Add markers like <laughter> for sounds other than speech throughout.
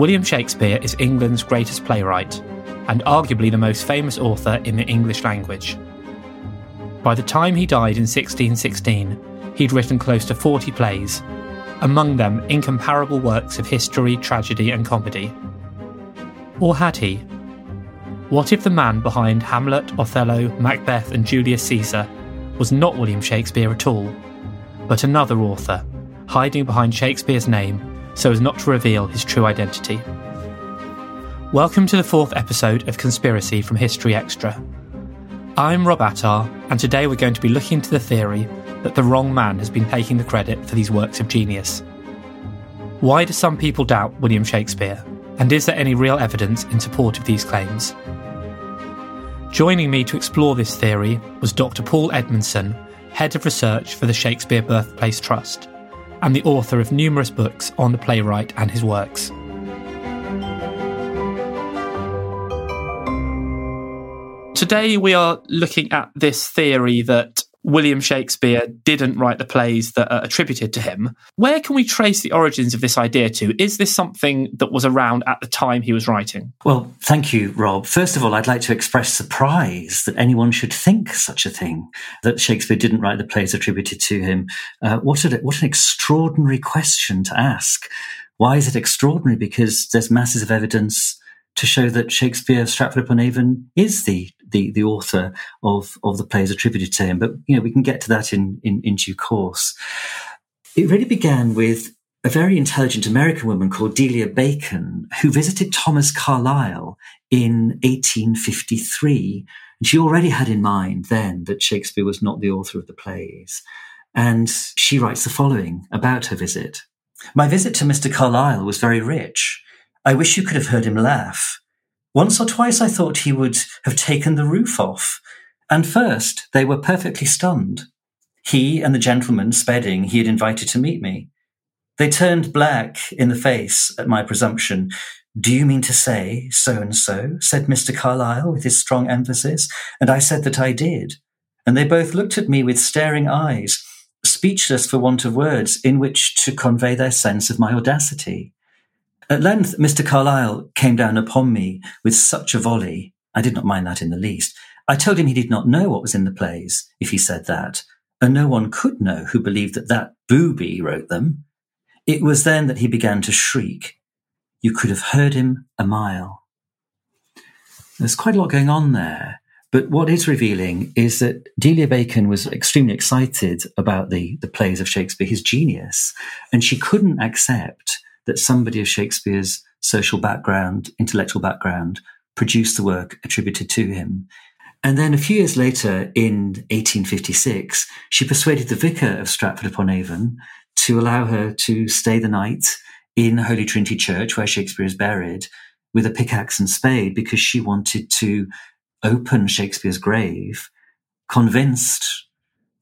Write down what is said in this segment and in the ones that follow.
William Shakespeare is England's greatest playwright and arguably the most famous author in the English language. By the time he died in 1616, he'd written close to 40 plays, among them incomparable works of history, tragedy, and comedy. Or had he? What if the man behind Hamlet, Othello, Macbeth, and Julius Caesar was not William Shakespeare at all, but another author, hiding behind Shakespeare's name so as not to reveal his true identity. Welcome to the fourth episode of Conspiracy from History Extra. I'm Rob Attar, and today we're going to be looking into the theory that the wrong man has been taking the credit for these works of genius. Why do some people doubt William Shakespeare? And is there any real evidence in support of these claims? Joining me to explore this theory was Dr. Paul Edmondson, Head of Research for the Shakespeare Birthplace Trust and the author of numerous books on the playwright and his works. Today, we are looking at this theory that William Shakespeare didn't write the plays that are attributed to him. Where can we trace the origins of this idea to? Is this something that was around at the time he was writing? Well, thank you, Rob. First of all, I'd like to express surprise that anyone should think such a thing, that Shakespeare didn't write the plays attributed to him. Uh, what, a, what an extraordinary question to ask. Why is it extraordinary? Because there's masses of evidence to show that Shakespeare Stratford upon Avon is the, the, the author of, of the plays attributed to him. But, you know, we can get to that in, in, in due course. It really began with a very intelligent American woman called Delia Bacon, who visited Thomas Carlyle in 1853. And she already had in mind then that Shakespeare was not the author of the plays. And she writes the following about her visit. My visit to Mr. Carlyle was very rich. I wish you could have heard him laugh. Once or twice I thought he would have taken the roof off. And first, they were perfectly stunned. He and the gentleman, Spedding, he had invited to meet me. They turned black in the face at my presumption. Do you mean to say so and so? said Mr. Carlyle with his strong emphasis. And I said that I did. And they both looked at me with staring eyes, speechless for want of words in which to convey their sense of my audacity. At length, Mr. Carlyle came down upon me with such a volley. I did not mind that in the least. I told him he did not know what was in the plays, if he said that. and no one could know who believed that that booby wrote them. It was then that he began to shriek. You could have heard him a mile. There's quite a lot going on there. But what is revealing is that Delia Bacon was extremely excited about the, the plays of Shakespeare, his genius, and she couldn't accept that somebody of Shakespeare's social background, intellectual background, produced the work attributed to him. And then a few years later, in 1856, she persuaded the vicar of Stratford upon Avon to allow her to stay the night in Holy Trinity Church, where Shakespeare is buried, with a pickaxe and spade, because she wanted to open Shakespeare's grave, convinced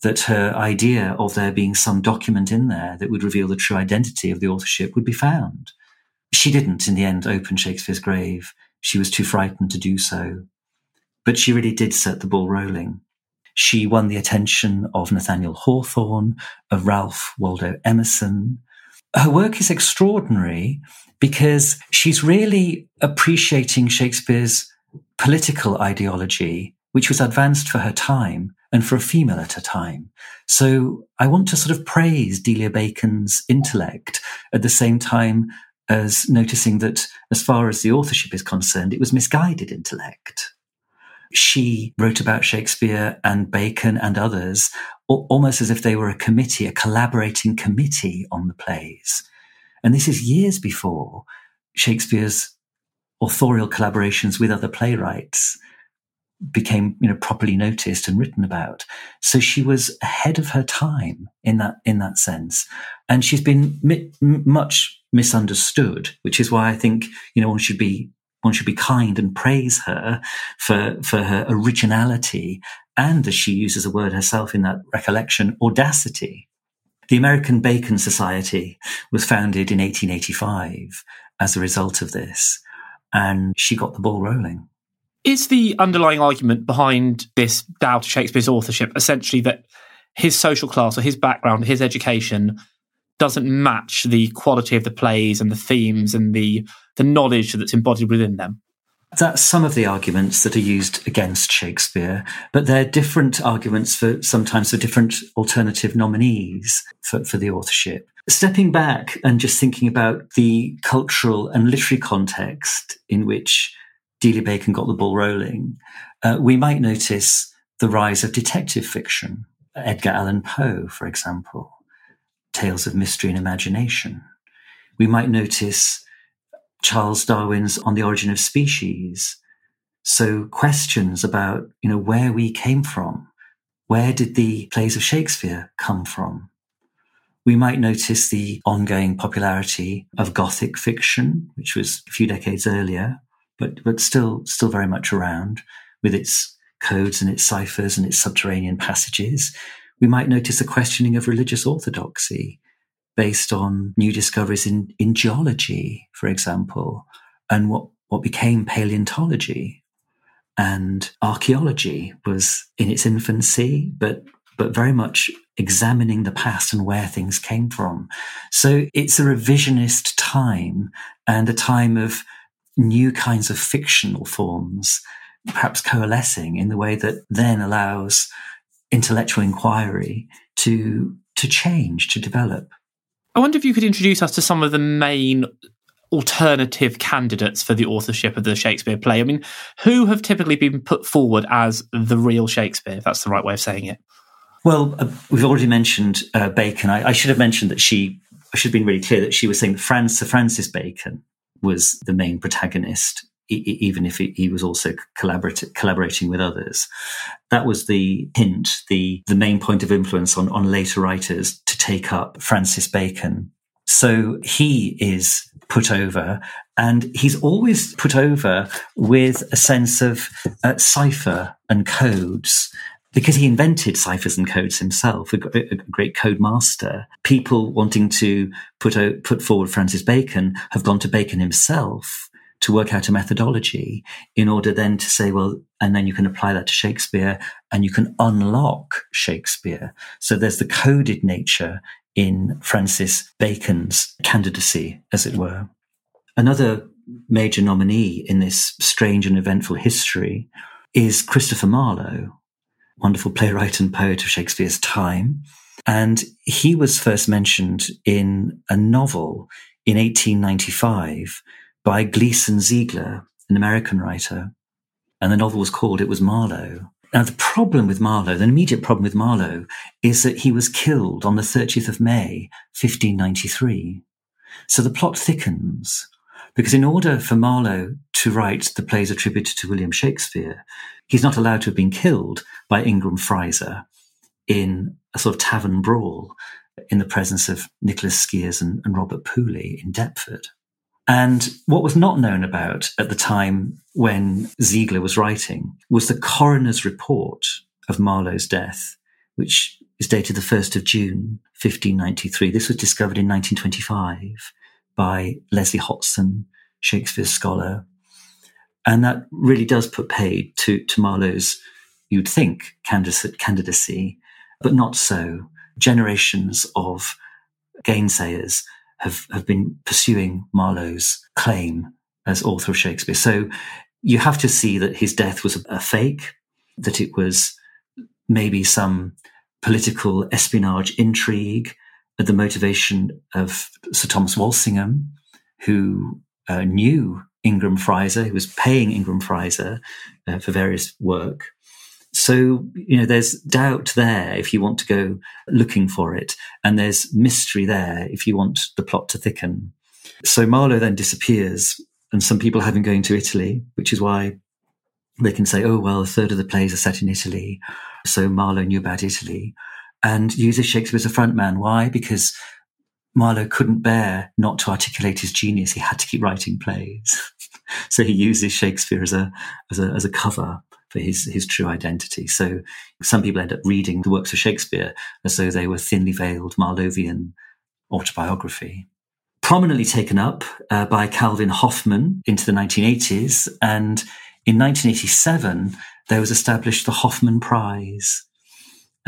that her idea of there being some document in there that would reveal the true identity of the authorship would be found. She didn't, in the end, open Shakespeare's grave. She was too frightened to do so. But she really did set the ball rolling. She won the attention of Nathaniel Hawthorne, of Ralph Waldo Emerson. Her work is extraordinary because she's really appreciating Shakespeare's political ideology, which was advanced for her time and for a female at a time. So I want to sort of praise Delia Bacon's intellect at the same time as noticing that as far as the authorship is concerned, it was misguided intellect. She wrote about Shakespeare and Bacon and others almost as if they were a committee, a collaborating committee on the plays. And this is years before Shakespeare's authorial collaborations with other playwrights became you know properly noticed and written about so she was ahead of her time in that in that sense and she's been mi- much misunderstood which is why i think you know one should be one should be kind and praise her for, for her originality and, as she uses a word herself in that recollection, audacity. The American Bacon Society was founded in 1885 as a result of this, and she got the ball rolling. Is the underlying argument behind this doubt of Shakespeare's authorship essentially that his social class or his background, his education doesn't match the quality of the plays and the themes and the the knowledge that's embodied within them. That's some of the arguments that are used against Shakespeare, but they're different arguments for sometimes for different alternative nominees for, for the authorship. Stepping back and just thinking about the cultural and literary context in which Delia Bacon got the ball rolling, uh, we might notice the rise of detective fiction. Edgar Allan Poe, for example, tales of mystery and imagination. We might notice Charles Darwin's On the Origin of Species. So questions about, you know, where we came from. Where did the plays of Shakespeare come from? We might notice the ongoing popularity of Gothic fiction, which was a few decades earlier, but, but still, still very much around with its codes and its ciphers and its subterranean passages. We might notice a questioning of religious orthodoxy based on new discoveries in, in geology, for example, and what, what became paleontology. And archaeology was in its infancy, but, but very much examining the past and where things came from. So it's a revisionist time and a time of new kinds of fictional forms, perhaps coalescing in the way that then allows intellectual inquiry to, to change, to develop. I wonder if you could introduce us to some of the main alternative candidates for the authorship of the Shakespeare play. I mean, who have typically been put forward as the real Shakespeare, if that's the right way of saying it? Well, uh, we've already mentioned uh, Bacon. I, I, should have mentioned that she, I should have been really clear that she was saying that Francis, Sir Francis Bacon was the main protagonist even if he was also collaborating with others. That was the hint, the, the main point of influence on, on later writers to take up Francis Bacon. So he is put over and he's always put over with a sense of uh, cipher and codes because he invented ciphers and codes himself, a, a, great code master. People wanting to put put forward Francis Bacon have gone to Bacon himself to work out a methodology in order then to say, well, and then you can apply that to Shakespeare and you can unlock Shakespeare. So there's the coded nature in Francis Bacon's candidacy, as it were. Another major nominee in this strange and eventful history is Christopher Marlowe. Wonderful playwright and poet of Shakespeare's time. And he was first mentioned in a novel in 1895 by Gleason Zeigler, an American writer. And the novel was called It Was Marlowe. Now, the problem with Marlowe, the immediate problem with Marlowe, is that he was killed on the 30th of May, 1593. So the plot thickens because in order for Marlowe to write the plays attributed to William Shakespeare, he's not allowed to have been killed by Ingram Frizer in a sort of tavern brawl in the presence of Nicholas Skeres and, and Robert Poley in Deptford. And what was not known about at the time when Zeigler was writing was the coroner's report of Marlowe's death, which is dated the 1st of June, 1593. This was discovered in 1925 by Leslie Hotson, Shakespeare's scholar. And that really does put paid to, to Marlowe's, you'd think, candidacy, but not so. Generations of gainsayers have, have been pursuing Marlowe's claim as author of Shakespeare. So you have to see that his death was a fake, that it was maybe some political espionage intrigue, the motivation of Sir Thomas Walsingham, who uh, knew Ingram Frizer, who was paying Ingram Frizer uh, for various work. So, you know, there's doubt there if you want to go looking for it. And there's mystery there if you want the plot to thicken. So Marlowe then disappears and some people have him going to Italy, which is why they can say, oh, well, a third of the plays are set in Italy. So Marlowe knew about Italy and uses Shakespeare as a frontman. Why? Because Marlowe couldn't bear not to articulate his genius. He had to keep writing plays. <laughs> so he uses Shakespeare as a, as a, as a cover for his, his true identity. So some people end up reading the works of Shakespeare as though they were thinly veiled Marlovian autobiography. Prominently taken up uh, by Calvin Hoffman into the 1980s. And in 1987, there was established the Hoffman Prize.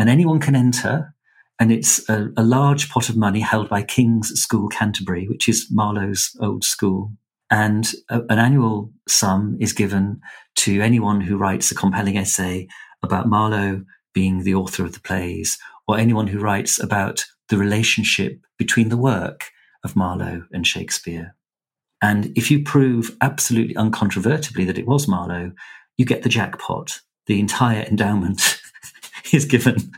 And anyone can enter and it's a, a, large pot of money held by King's School Canterbury, which is Marlowe's old school. And a, an annual sum is given to anyone who writes a compelling essay about Marlowe being the author of the plays, or anyone who writes about the relationship between the work of Marlowe and Shakespeare. And if you prove absolutely uncontrovertibly that it was Marlowe, you get the jackpot. The entire endowment <laughs> <laughs> is given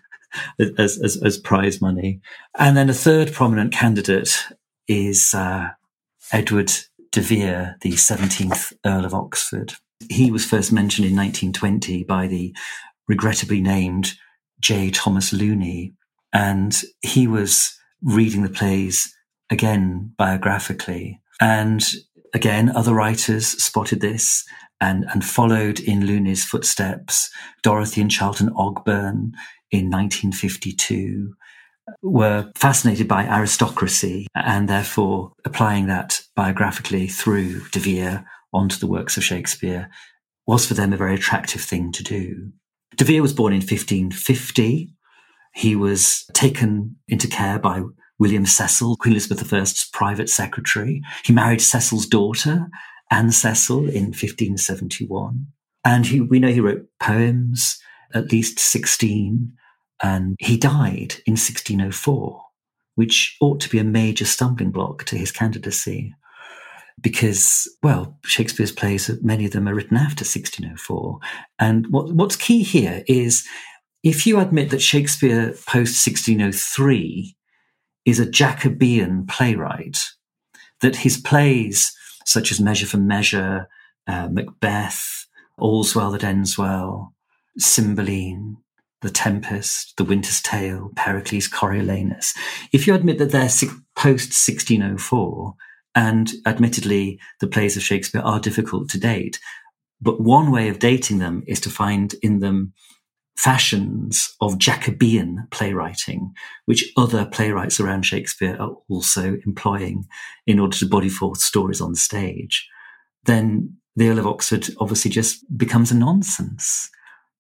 as, as, as prize money. And then a third prominent candidate is uh, Edward de Vere, the 17th Earl of Oxford. He was first mentioned in 1920 by the regrettably named J. Thomas Looney. And he was reading the plays again biographically. And again, other writers spotted this and, and followed in Looney's footsteps. Dorothy and Charlton Ogburn in 1952 were fascinated by aristocracy and therefore applying that biographically through De Vere onto the works of Shakespeare was for them a very attractive thing to do. De Vere was born in 1550. He was taken into care by William Cecil, Queen Elizabeth I's private secretary. He married Cecil's daughter, Anne Cecil, in 1571. And he, we know he wrote poems, at least 16, and he died in 1604, which ought to be a major stumbling block to his candidacy. Because, well, Shakespeare's plays, many of them are written after 1604. And what, what's key here is if you admit that Shakespeare post 1603 is a Jacobean playwright, that his plays, such as Measure for Measure, uh, Macbeth, All's Well That Ends Well, Cymbeline, the Tempest, The Winter's Tale, Pericles, Coriolanus. If you admit that they're post 1604, and admittedly the plays of Shakespeare are difficult to date, but one way of dating them is to find in them fashions of Jacobean playwriting, which other playwrights around Shakespeare are also employing in order to body forth stories on stage, then the Earl of Oxford obviously just becomes a nonsense.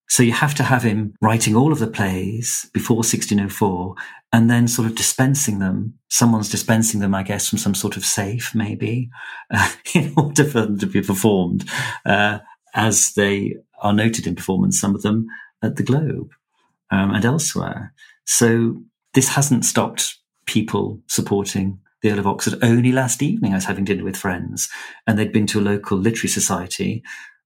So you have to have him writing all of the plays before 1604 and then sort of dispensing them. Someone's dispensing them, I guess, from some sort of safe, maybe, uh, <laughs> in order for them to be performed uh, as they are noted in performance, some of them at the Globe. um, and elsewhere. So this hasn't stopped people supporting the Earl of Oxford. Only last evening, I was having dinner with friends, and they'd been to a local literary society,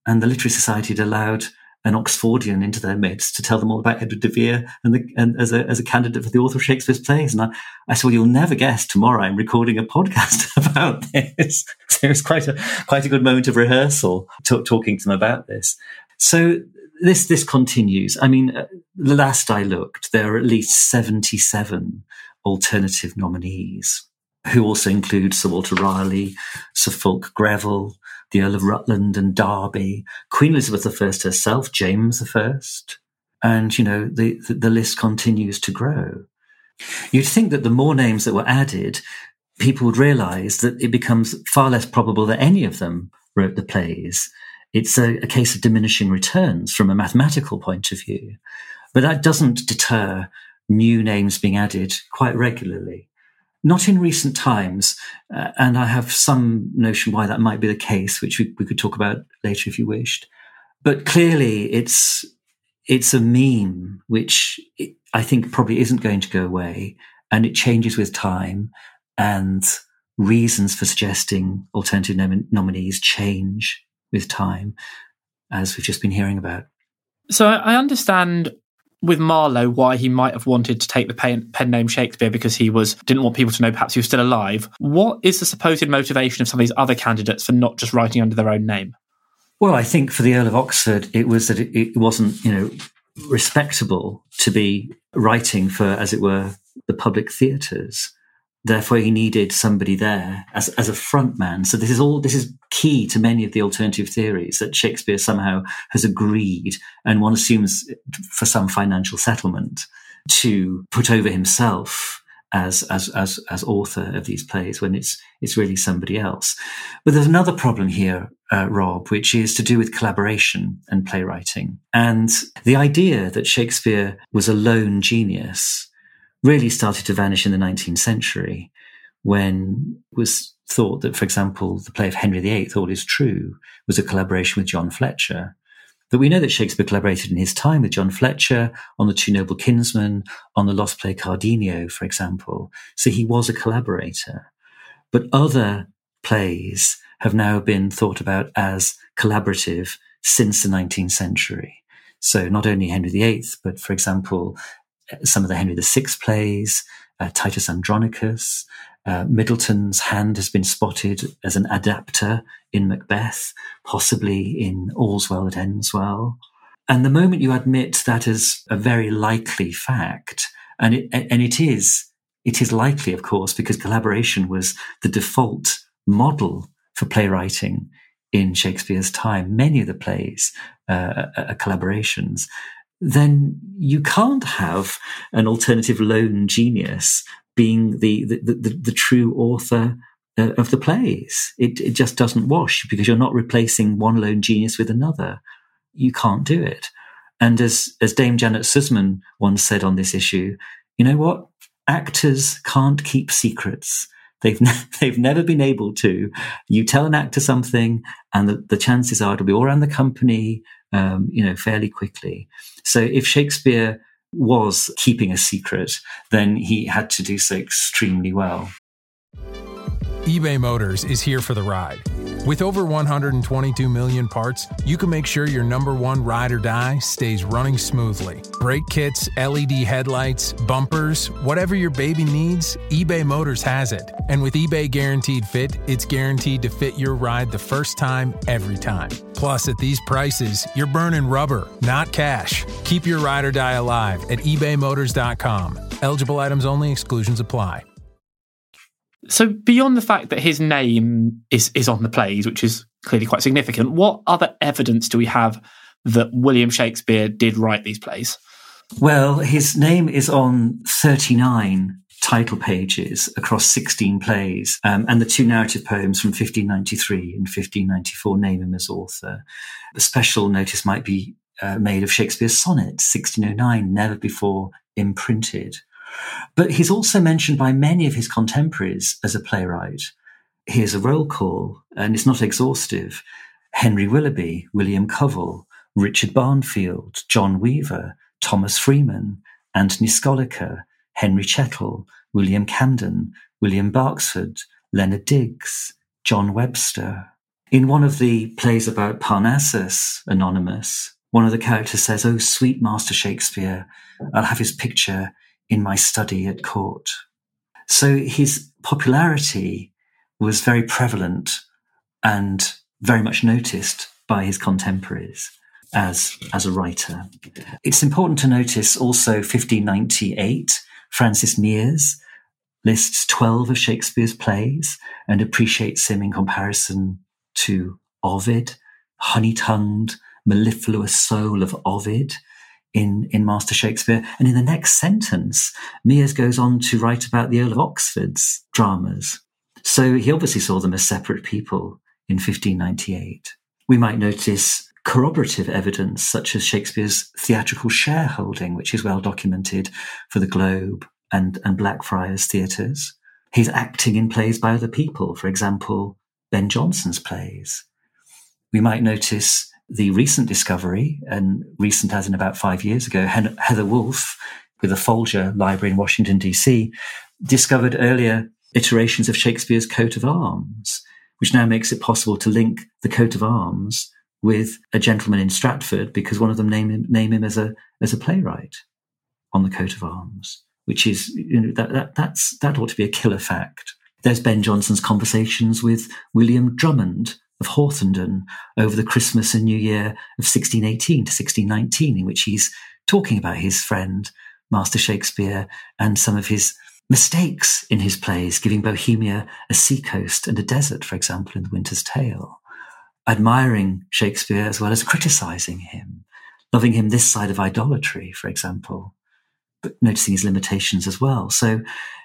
and the literary society had allowed an Oxfordian into their midst to tell them all about Edward de Vere and, the, and as, a, as a candidate for the author of Shakespeare's plays. And I, I said, well, you'll never guess tomorrow I'm recording a podcast <laughs> about this. <laughs> so it was quite a, quite a good moment of rehearsal t- talking to them about this. So this, this continues. I mean, uh, the last I looked, there are at least 77 alternative nominees who also include Sir Walter Raleigh, Sir Fulke Greville, the Earl of Rutland and Derby, Queen Elizabeth I herself, James I, and you know the, the list continues to grow. You'd think that the more names that were added, people would realise that it becomes far less probable that any of them wrote the plays. It's a, a case of diminishing returns from a mathematical point of view, but that doesn't deter new names being added quite regularly. Not in recent times, uh, and I have some notion why that might be the case, which we, we could talk about later if you wished. But clearly, it's it's a meme which I think probably isn't going to go away, and it changes with time, and reasons for suggesting alternative nom- nominees change with time, as we've just been hearing about. So I understand with Marlowe why he might have wanted to take the pen, pen, name Shakespeare because he was didn't want people to know perhaps he was still alive. What is the supposed motivation of some of these other candidates for not just writing under their own name? Well, I think for the Earl of Oxford, it was that it, it wasn't, you know, respectable to be writing for, as it were, the public theatres. Therefore, he needed somebody there as, as a front man. So this is all, this is key to many of the alternative theories that Shakespeare somehow has agreed and one assumes for some financial settlement to put over himself as, as, as, as author of these plays when it's, it's really somebody else. But there's another problem here, uh, Rob, which is to do with collaboration and playwriting. And the idea that Shakespeare was a lone genius really started to vanish in the 19th century when it was thought that, for example, the play of Henry VIII, All is True, was a collaboration with John Fletcher. But we know that Shakespeare collaborated in his time with John Fletcher on The Two Noble Kinsmen, on the lost play Cardenio, for example. So he was a collaborator. But other plays have now been thought about as collaborative since the 19th century. So not only Henry VIII, but for example, some of the Henry VI plays, uh, Titus Andronicus. Uh, Middleton's hand has been spotted as an adapter in Macbeth, possibly in All's Well That Ends Well. And the moment you admit that as a very likely fact, and it, and it is, it is likely, of course, because collaboration was the default model for playwriting in Shakespeare's time. Many of the plays uh, are collaborations then you can't have an alternative lone genius being the, the, the, the true author uh, of the plays. It, it just doesn't wash because you're not replacing one lone genius with another. You can't do it. And as, as Dame Janet Suzman once said on this issue, you know what? Actors can't keep secrets. They've ne- <laughs> they've never been able to. You tell an actor something, and the, the chances are it'll be all around the company um, you know, fairly quickly. So if Shakespeare was keeping a secret, then he had to do so extremely well. eBay Motors is here for the ride. With over 122 million parts, you can make sure your number one ride or die stays running smoothly. Brake kits, LED headlights, bumpers, whatever your baby needs, eBay Motors has it. And with eBay Guaranteed Fit, it's guaranteed to fit your ride the first time, every time. Plus, at these prices, you're burning rubber, not cash. Keep your ride or die alive at ebaymotors.com. Eligible items only, exclusions apply. So beyond the fact that his name is is on the plays, which is clearly quite significant, what other evidence do we have that William Shakespeare did write these plays? Well, his name is on 39 title pages across 16 plays, um, and the two narrative poems from 1593 and 1594 name him as author. A special notice might be uh, made of Shakespeare's sonnet, 1609, never before imprinted. But he's also mentioned by many of his contemporaries as a playwright. Here's a roll call, and it's not exhaustive. Henry Willoughby, William Covell, Richard Barnfield, John Weever, Thomas Freeman, Anthony Scoloker, Henry Chettle, William Camden, William Barksford, Leonard Digges, John Webster. In one of the plays about Parnassus, Anonymous, one of the characters says, Oh, sweet Master Shakespeare, I'll have his picture in my study at court. So his popularity was very prevalent and very much noticed by his contemporaries as, as a writer. It's important to notice also 1598, Francis Meres lists 12 of Shakespeare's plays and appreciates him in comparison to Ovid, honey-tongued, mellifluous soul of Ovid in, in Master Shakespeare. And in the next sentence, Meres goes on to write about the Earl of Oxford's dramas. So he obviously saw them as separate people in 1598. We might notice corroborative evidence, such as Shakespeare's theatrical shareholding, which is well documented for the Globe and, and Blackfriars theatres. He's acting in plays by other people, for example, Ben Jonson's plays. We might notice the recent discovery, and recent as in about five years ago, Heather Wolfe with the Folger Library in Washington, D.C., discovered earlier iterations of Shakespeare's coat of arms, which now makes it possible to link the coat of arms with a gentleman in Stratford because one of them name him, name him as a as a playwright on the coat of arms which is you know that, that that's that ought to be a killer fact. There's Ben Jonson's conversations with William Drummond of Hawthornden over the Christmas and New Year of 1618 to 1619, in which he's talking about his friend Master Shakespeare and some of his mistakes in his plays, giving Bohemia a seacoast and a desert, for example, in The Winter's Tale, admiring Shakespeare as well as criticizing him, loving him this side of idolatry, for example but noticing his limitations as well. So,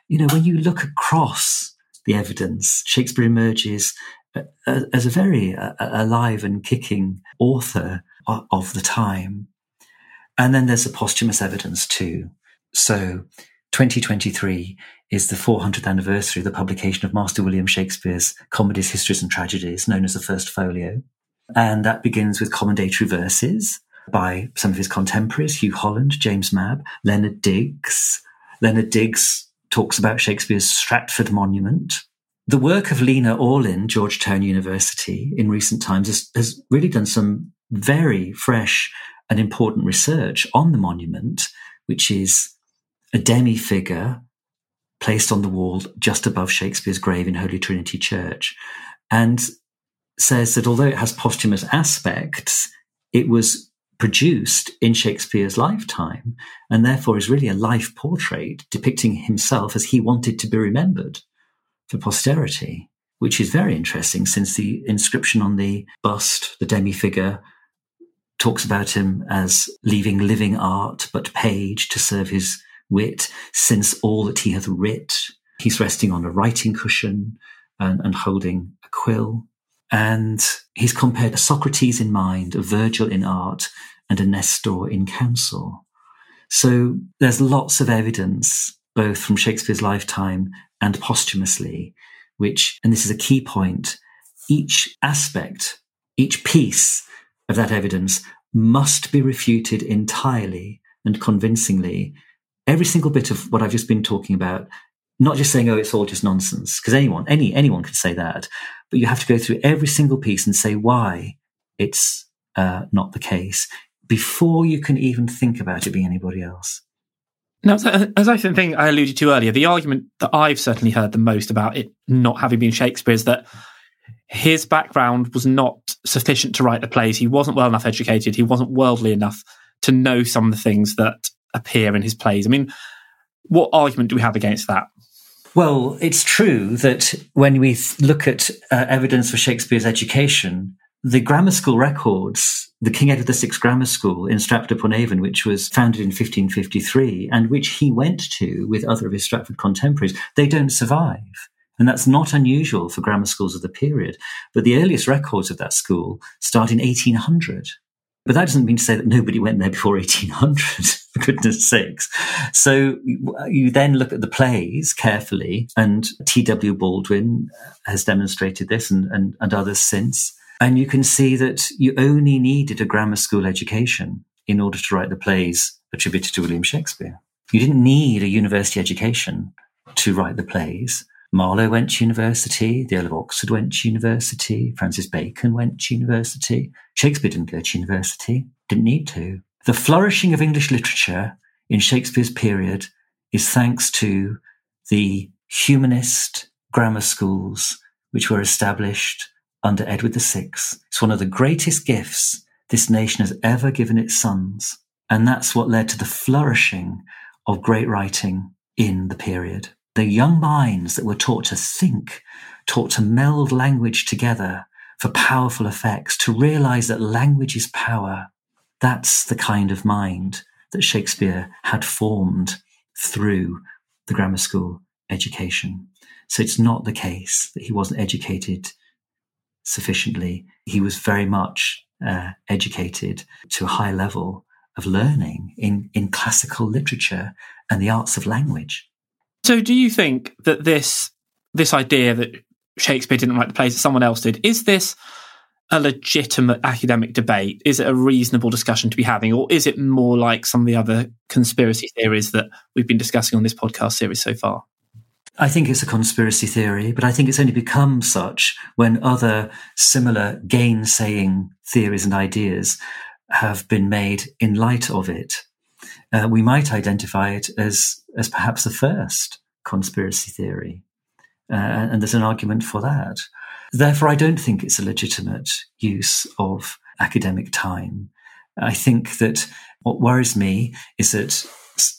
you know, when you look across the evidence, Shakespeare emerges uh, uh, as a very uh, alive and kicking author of the time. And then there's the posthumous evidence too. So 2023 is the 400th anniversary of the publication of Master William Shakespeare's Comedies, Histories and Tragedies, known as the First Folio. And that begins with commendatory verses by some of his contemporaries, Hugh Holland, James Mabbe, Leonard Digges. Leonard Digges talks about Shakespeare's Stratford Monument. The work of Lena Orlin, Georgetown University, in recent times has, has really done some very fresh and important research on the monument, which is a demi figure placed on the wall just above Shakespeare's grave in Holy Trinity Church, and says that although it has posthumous aspects, it was produced in Shakespeare's lifetime, and therefore is really a life portrait depicting himself as he wanted to be remembered for posterity, which is very interesting since the inscription on the bust, the demi figure, talks about him as leaving living art but page to serve his wit, since all that he hath writ. He's resting on a writing cushion and, and holding a quill. And he's compared a Socrates in mind, a Virgil in art, and a Nestor in council. So there's lots of evidence, both from Shakespeare's lifetime and posthumously, which, and this is a key point, each aspect, each piece of that evidence must be refuted entirely and convincingly. Every single bit of what I've just been talking about, not just saying, oh, it's all just nonsense, because anyone, any, anyone can say that, but you have to go through every single piece and say why it's uh, not the case before you can even think about it being anybody else. Now, as I think I alluded to earlier, the argument that I've certainly heard the most about it not having been Shakespeare is that his background was not sufficient to write the plays. He wasn't well enough educated. He wasn't worldly enough to know some of the things that appear in his plays. I mean, what argument do we have against that? Well, it's true that when we look at uh, evidence for Shakespeare's education, the grammar school records, the King Edward VI Grammar School in Stratford upon Avon, which was founded in 1553 and which he went to with other of his Stratford contemporaries, they don't survive. And that's not unusual for grammar schools of the period. But the earliest records of that school start in 1800. But that doesn't mean to say that nobody went there before 1800, <laughs> <laughs> goodness sakes. So you then look at the plays carefully, and T.W. Baldwin has demonstrated this and, and, and others since. And you can see that you only needed a grammar school education in order to write the plays attributed to William Shakespeare. You didn't need a university education to write the plays. Marlowe went to university, the Earl of Oxford went to university, Francis Bacon went to university. Shakespeare didn't go to university, didn't need to. The flourishing of English literature in Shakespeare's period is thanks to the humanist grammar schools which were established under Edward VI. It's one of the greatest gifts this nation has ever given its sons. And that's what led to the flourishing of great writing in the period. The young minds that were taught to think, taught to meld language together for powerful effects, to realize that language is power. That's the kind of mind that Shakespeare had formed through the grammar school education. So it's not the case that he wasn't educated sufficiently. He was very much uh, educated to a high level of learning in, in classical literature and the arts of language. So, do you think that this this idea that Shakespeare didn't write the plays that someone else did is this a legitimate academic debate? Is it a reasonable discussion to be having, or is it more like some of the other conspiracy theories that we've been discussing on this podcast series so far? I think it's a conspiracy theory, but I think it's only become such when other similar gainsaying theories and ideas have been made in light of it. Uh, we might identify it as as perhaps the first conspiracy theory, uh, and there's an argument for that. Therefore, I don't think it's a legitimate use of academic time. I think that what worries me is that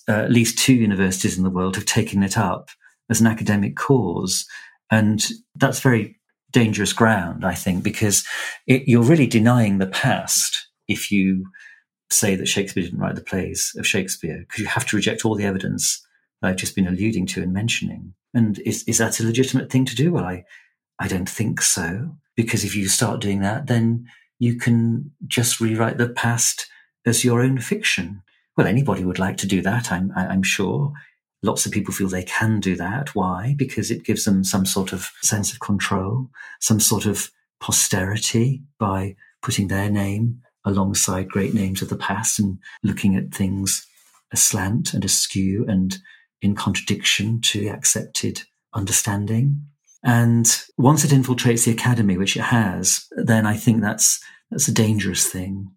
uh, at least two universities in the world have taken it up as an academic cause. And that's very dangerous ground, I think, because it, you're really denying the past if you say that Shakespeare didn't write the plays of Shakespeare, because you have to reject all the evidence that I've just been alluding to and mentioning. And is, is that a legitimate thing to do? Well, I, I don't think so, because if you start doing that, then you can just rewrite the past as your own fiction. Well, anybody would like to do that, I'm, I'm sure. Lots of people feel they can do that. Why? Because it gives them some sort of sense of control, some sort of posterity by putting their name alongside great names of the past and looking at things aslant and askew and in contradiction to the accepted understanding. And once it infiltrates the academy, which it has, then I think that's that's a dangerous thing.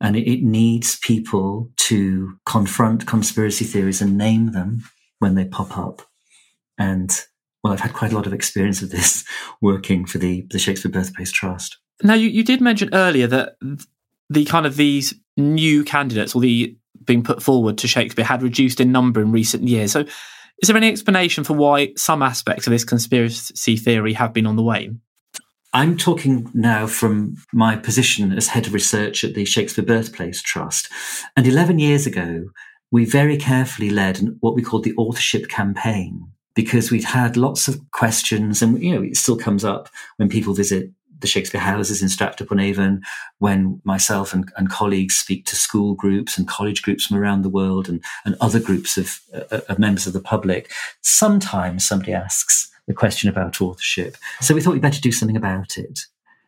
And it, it needs people to confront conspiracy theories and name them when they pop up. And well, I've had quite a lot of experience of this <laughs> working for the, the Shakespeare Birthplace Trust. Now, you, you did mention earlier that the kind of these new candidates or the being put forward to Shakespeare had reduced in number in recent years. So, is there any explanation for why some aspects of this conspiracy theory have been on the wane? I'm talking now from my position as head of research at the Shakespeare Birthplace Trust. And 11 years ago, we very carefully led what we called the authorship campaign because we'd had lots of questions and, you know, it still comes up when people visit the Shakespeare houses in Stratford upon Avon, when myself and, and, colleagues speak to school groups and college groups from around the world and, and other groups of, uh, of members of the public, sometimes somebody asks the question about authorship. So we thought we'd better do something about it.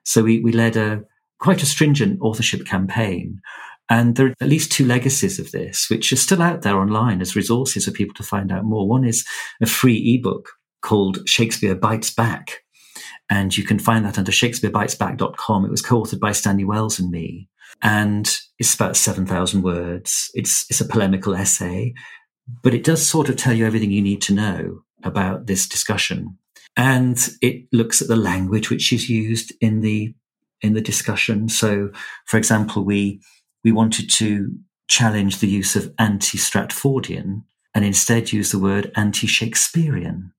So we, we led a quite a stringent authorship campaign and there are at least two legacies of this, which are still out there online as resources for people to find out more. One is a free ebook called Shakespeare Bites Back. And you can find that under shakespearebitesback.com. It was co-authored by Stanley Wells and me. And it's about 7,000 words. It's, it's a polemical essay, but it does sort of tell you everything you need to know about this discussion. And it looks at the language which is used in the, in the discussion. So, for example, we, we wanted to challenge the use of anti-Stratfordian and instead use the word anti-Shakespearean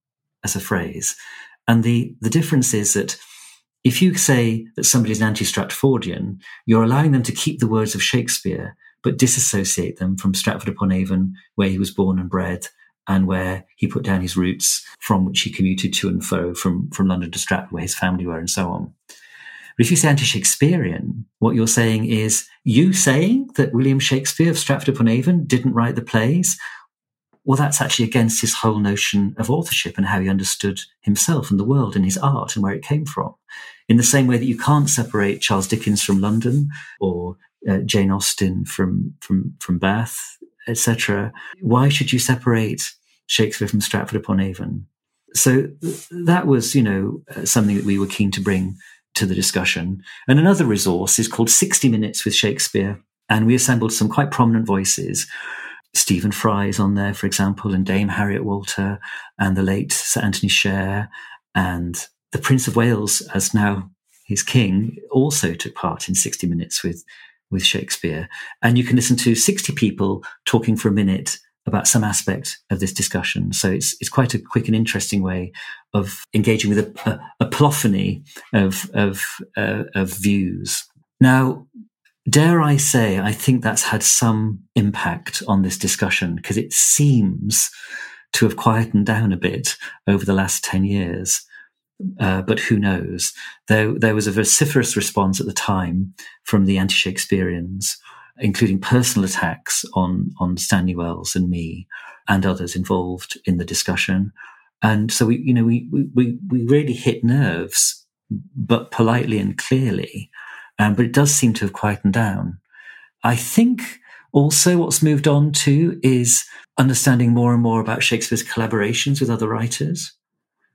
as a phrase. And the, the difference is that if you say that somebody's an anti-Stratfordian, you're allowing them to keep the words of Shakespeare, but disassociate them from Stratford upon Avon, where he was born and bred, and where he put down his roots from which he commuted to and fro from, from London to Stratford, where his family were, and so on. But if you say anti-Shakespearean, what you're saying is you saying that William Shakespeare of Stratford upon Avon didn't write the plays. Well, that's actually against his whole notion of authorship and how he understood himself and the world and his art and where it came from. In the same way that you can't separate Charles Dickens from London or uh, Jane Austen from from from Bath, etc. Why should you separate Shakespeare from Stratford upon Avon? So that was, you know, uh, something that we were keen to bring to the discussion. And another resource is called 60 Minutes with Shakespeare. And we assembled some quite prominent voices. Stephen Fry is on there, for example, and Dame Harriet Walter, and the late Sir Anthony Sher, and the Prince of Wales, as now his king, also took part in 60 Minutes with, with Shakespeare. And you can listen to 60 people talking for a minute about some aspect of this discussion. So it's it's quite a quick and interesting way of engaging with a, a, a polyphony of of, uh, of views. Now, dare I say, I think that's had some impact on this discussion because it seems to have quietened down a bit over the last ten years. Uh, but who knows? There, there was a vociferous response at the time from the anti-Shakespeareans including personal attacks on, on Stanley Wells and me and others involved in the discussion. And so we, you know, we, we, we really hit nerves, but politely and clearly. Um, but it does seem to have quietened down. I think also what's moved on to is understanding more and more about Shakespeare's collaborations with other writers,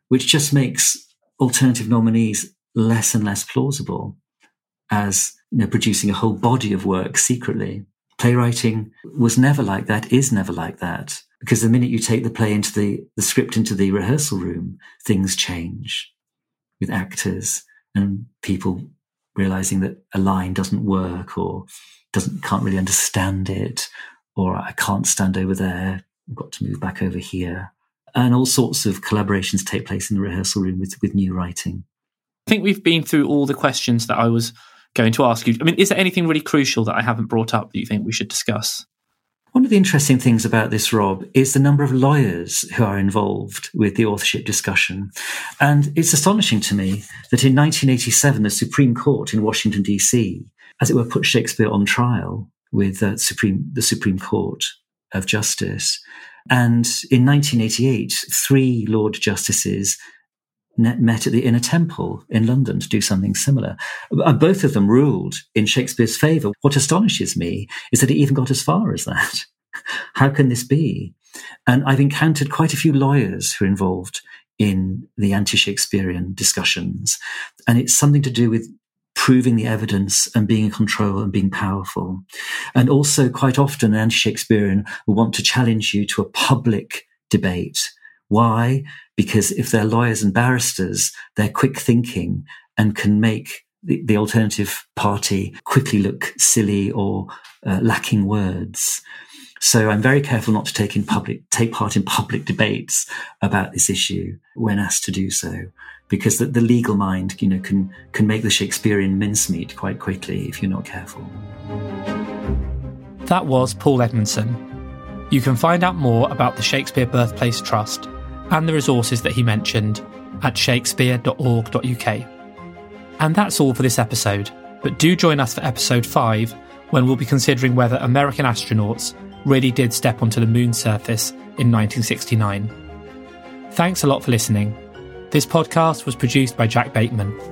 which just makes alternative nominees less and less plausible as you know, producing a whole body of work secretly. Playwriting was never like that, is never like that. Because the minute you take the play into the, the script into the rehearsal room, things change with actors and people realizing that a line doesn't work or doesn't, can't really understand it, or I can't stand over there. I've got to move back over here. And all sorts of collaborations take place in the rehearsal room with, with new writing. I think we've been through all the questions that I was going to ask you. I mean, is there anything really crucial that I haven't brought up that you think we should discuss? One of the interesting things about this, Rob, is the number of lawyers who are involved with the authorship discussion. And it's astonishing to me that in 1987, the Supreme Court in Washington, D.C., as it were, put Shakespeare on trial with uh, Supreme, the Supreme Court of Justice. And in 1988, three Lord Justices met at the Inner Temple in London to do something similar. Both of them ruled in Shakespeare's favour. What astonishes me is that he even got as far as that. <laughs> How can this be? And I've encountered quite a few lawyers who are involved in the anti-Shakespearean discussions. And it's something to do with proving the evidence and being in control and being powerful. And also quite often an anti-Shakespearean will want to challenge you to a public debate why? Because if they're lawyers and barristers, they're quick thinking and can make the, the alternative party quickly look silly or uh, lacking words. So I'm very careful not to take in public, take part in public debates about this issue when asked to do so, because the, the legal mind, you know, can can make the Shakespearean mincemeat quite quickly if you're not careful. That was Paul Edmondson. You can find out more about the Shakespeare Birthplace Trust and the resources that he mentioned at shakespeare.org.uk. And that's all for this episode, but do join us for episode 5 when we'll be considering whether American astronauts really did step onto the moon's surface in 1969. Thanks a lot for listening. This podcast was produced by Jack Bateman.